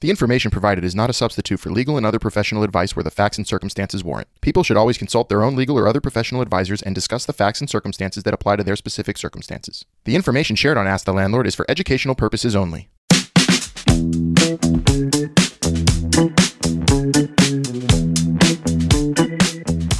The information provided is not a substitute for legal and other professional advice where the facts and circumstances warrant. People should always consult their own legal or other professional advisors and discuss the facts and circumstances that apply to their specific circumstances. The information shared on Ask the Landlord is for educational purposes only.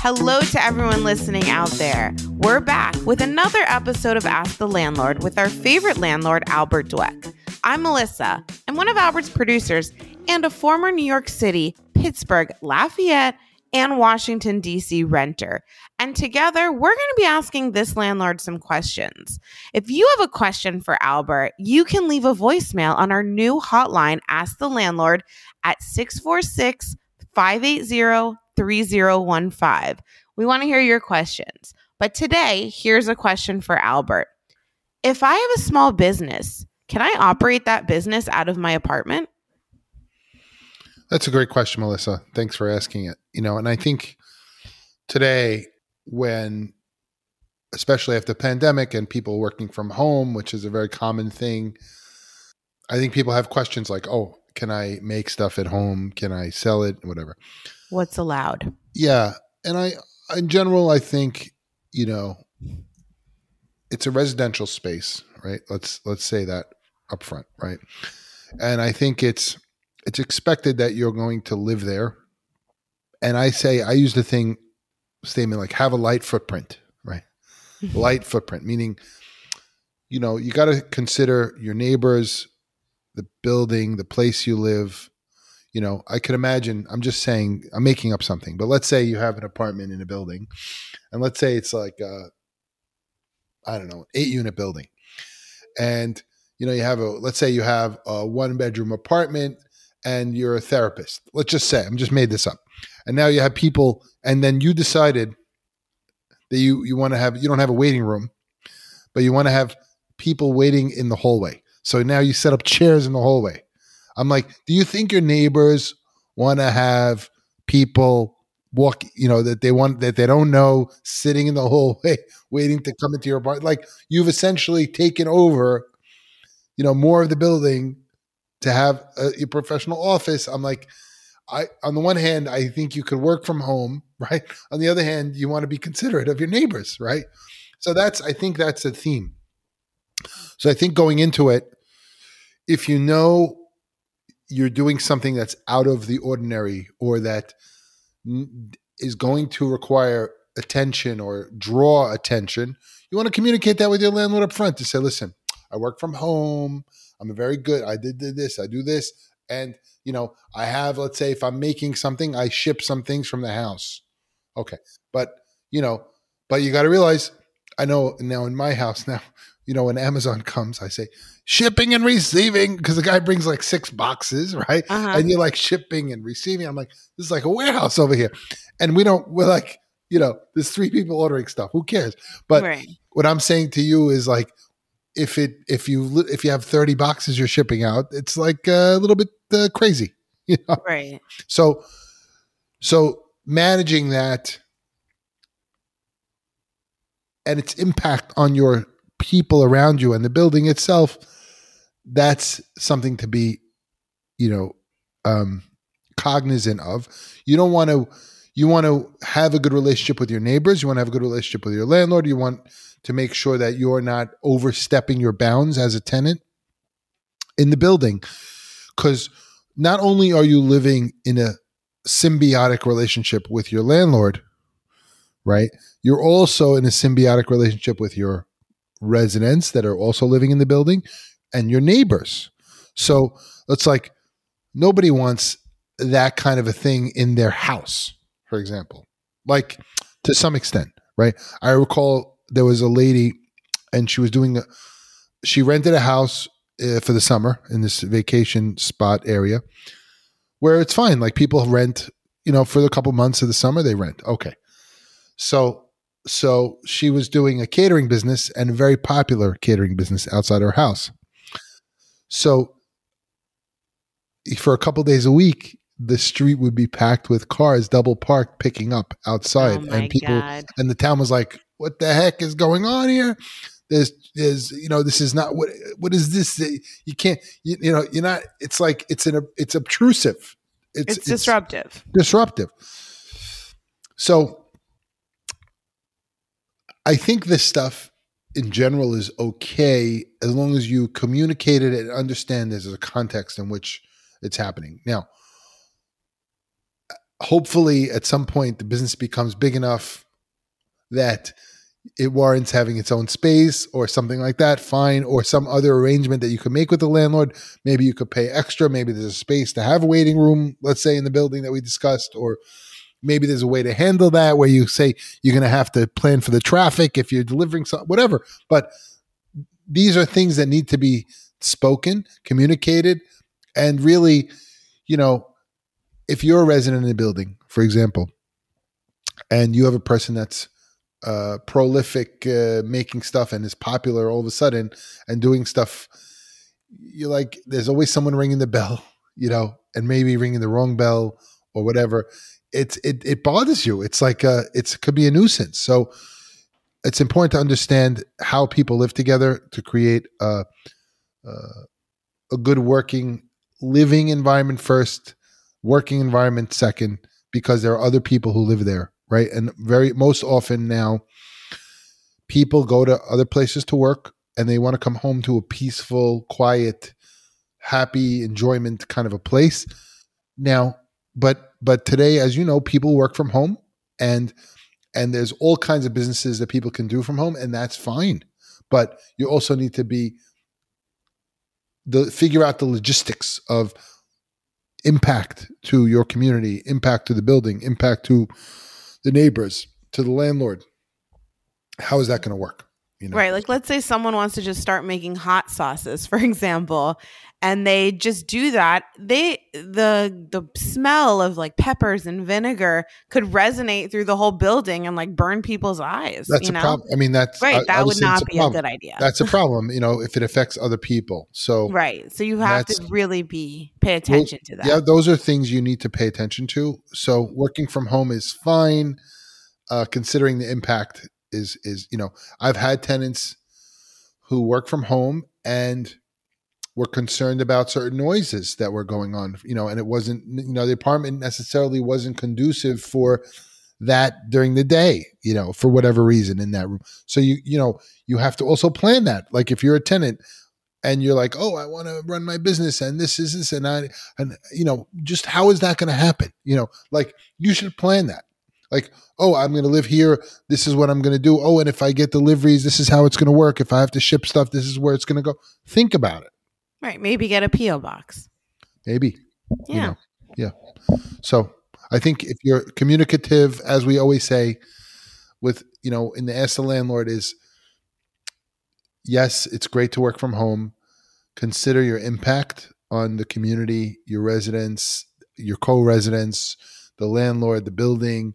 Hello to everyone listening out there. We're back with another episode of Ask the Landlord with our favorite landlord, Albert Dweck. I'm Melissa. I'm one of Albert's producers and a former New York City, Pittsburgh, Lafayette, and Washington, D.C. renter. And together, we're going to be asking this landlord some questions. If you have a question for Albert, you can leave a voicemail on our new hotline, Ask the Landlord, at 646 580 3015. We want to hear your questions. But today, here's a question for Albert. If I have a small business, can I operate that business out of my apartment? That's a great question, Melissa. Thanks for asking it. You know, and I think today, when especially after the pandemic and people working from home, which is a very common thing, I think people have questions like, oh, can I make stuff at home? Can I sell it? Whatever. What's allowed? Yeah. And I, in general, I think, you know, it's a residential space, right? Let's, let's say that up front, right? And I think it's, it's expected that you're going to live there. And I say, I use the thing statement like have a light footprint, right? light footprint, meaning, you know, you got to consider your neighbors, the building, the place you live. You know, I could imagine, I'm just saying, I'm making up something, but let's say you have an apartment in a building, and let's say it's like, uh, I don't know, eight unit building. And, you know, you have a, let's say you have a one bedroom apartment and you're a therapist. Let's just say, I'm just made this up. And now you have people, and then you decided that you, you want to have, you don't have a waiting room, but you want to have people waiting in the hallway. So now you set up chairs in the hallway. I'm like, do you think your neighbors want to have people walk, you know, that they want that they don't know sitting in the hallway waiting to come into your apartment? Like you've essentially taken over, you know, more of the building to have a, your professional office. I'm like, I on the one hand, I think you could work from home, right? On the other hand, you want to be considerate of your neighbors, right? So that's I think that's a theme. So I think going into it, if you know you're doing something that's out of the ordinary or that is going to require attention or draw attention, you want to communicate that with your landlord up front to say, listen, I work from home. I'm very good. I did, did this. I do this. And, you know, I have, let's say, if I'm making something, I ship some things from the house. Okay. But, you know, but you got to realize, I know now in my house now, you know, when Amazon comes, I say shipping and receiving because the guy brings like six boxes, right? Uh-huh. And you're like shipping and receiving. I'm like, this is like a warehouse over here. And we don't, we're like, you know, there's three people ordering stuff. Who cares? But right. what I'm saying to you is like, if it if you if you have 30 boxes you're shipping out, it's like a little bit uh, crazy, you know? Right. So so managing that and its impact on your people around you and the building itself, that's something to be, you know, um, cognizant of. You don't want to. You want to have a good relationship with your neighbors. You want to have a good relationship with your landlord. You want to make sure that you're not overstepping your bounds as a tenant in the building. Because not only are you living in a symbiotic relationship with your landlord, right? You're also in a symbiotic relationship with your residents that are also living in the building and your neighbors. So it's like nobody wants that kind of a thing in their house, for example. Like to some extent, right? I recall there was a lady and she was doing a, she rented a house uh, for the summer in this vacation spot area where it's fine like people rent you know for a couple months of the summer they rent okay so so she was doing a catering business and a very popular catering business outside her house. So for a couple days a week, the street would be packed with cars double parked picking up outside oh and people God. and the town was like what the heck is going on here? There's there's you know this is not what what is this? You can't you, you know you're not it's like it's an it's obtrusive. It's, it's disruptive. disruptive. So i think this stuff in general is okay as long as you communicate it and understand there's a context in which it's happening. Now hopefully at some point the business becomes big enough that it warrants having its own space or something like that, fine. Or some other arrangement that you could make with the landlord. Maybe you could pay extra. Maybe there's a space to have a waiting room, let's say in the building that we discussed, or maybe there's a way to handle that where you say you're going to have to plan for the traffic if you're delivering something, whatever. But these are things that need to be spoken, communicated, and really, you know, if you're a resident in the building, for example, and you have a person that's uh, prolific uh, making stuff and is popular all of a sudden and doing stuff, you're like, there's always someone ringing the bell, you know, and maybe ringing the wrong bell or whatever. It's it it bothers you. It's like uh it's it could be a nuisance. So it's important to understand how people live together to create a a, a good working living environment first, working environment second, because there are other people who live there right? And very most often now, people go to other places to work and they want to come home to a peaceful, quiet, happy enjoyment kind of a place. Now, but but today, as you know, people work from home and and there's all kinds of businesses that people can do from home, and that's fine. But you also need to be the figure out the logistics of impact to your community, impact to the building, impact to the neighbors, to the landlord. How is that going to work? You know? Right. Like, let's say someone wants to just start making hot sauces, for example, and they just do that. They the the smell of like peppers and vinegar could resonate through the whole building and like burn people's eyes. That's you know? a problem. I mean, that's right. That would not a be a good idea. That's a problem. You know, if it affects other people. So right. So you have to really be pay attention well, to that. Yeah, those are things you need to pay attention to. So working from home is fine. Uh, considering the impact is is you know I've had tenants who work from home and were concerned about certain noises that were going on you know and it wasn't you know the apartment necessarily wasn't conducive for that during the day you know for whatever reason in that room. So you you know you have to also plan that. Like if you're a tenant and you're like oh i want to run my business and this is this and i and you know just how is that going to happen? You know like you should plan that like, oh, I'm going to live here. This is what I'm going to do. Oh, and if I get deliveries, this is how it's going to work. If I have to ship stuff, this is where it's going to go. Think about it. Right. Maybe get a P.O. box. Maybe. Yeah. You know, yeah. So I think if you're communicative, as we always say, with, you know, in the Ask the Landlord is yes, it's great to work from home. Consider your impact on the community, your residents, your co residents, the landlord, the building,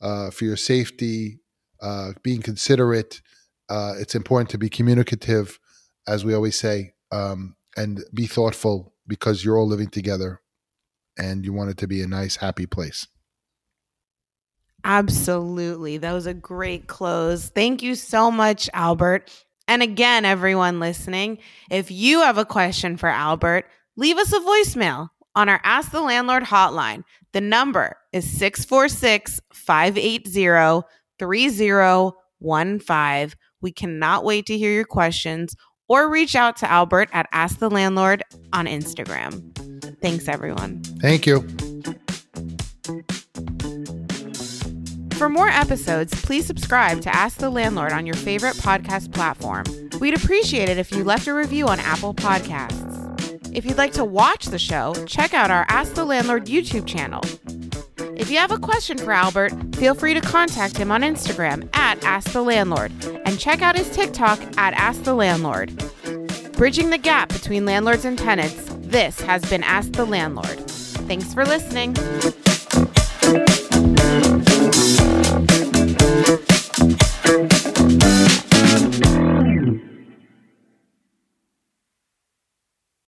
uh, for your safety, uh, being considerate. Uh, it's important to be communicative, as we always say, um, and be thoughtful because you're all living together and you want it to be a nice, happy place. Absolutely. That was a great close. Thank you so much, Albert. And again, everyone listening, if you have a question for Albert, leave us a voicemail on our Ask the Landlord hotline. The number is 646 580 3015. We cannot wait to hear your questions or reach out to Albert at Ask the Landlord on Instagram. Thanks, everyone. Thank you. For more episodes, please subscribe to Ask the Landlord on your favorite podcast platform. We'd appreciate it if you left a review on Apple Podcasts. If you'd like to watch the show, check out our Ask the Landlord YouTube channel. If you have a question for Albert, feel free to contact him on Instagram at Ask the Landlord and check out his TikTok at Ask the Landlord. Bridging the gap between landlords and tenants, this has been Ask the Landlord. Thanks for listening.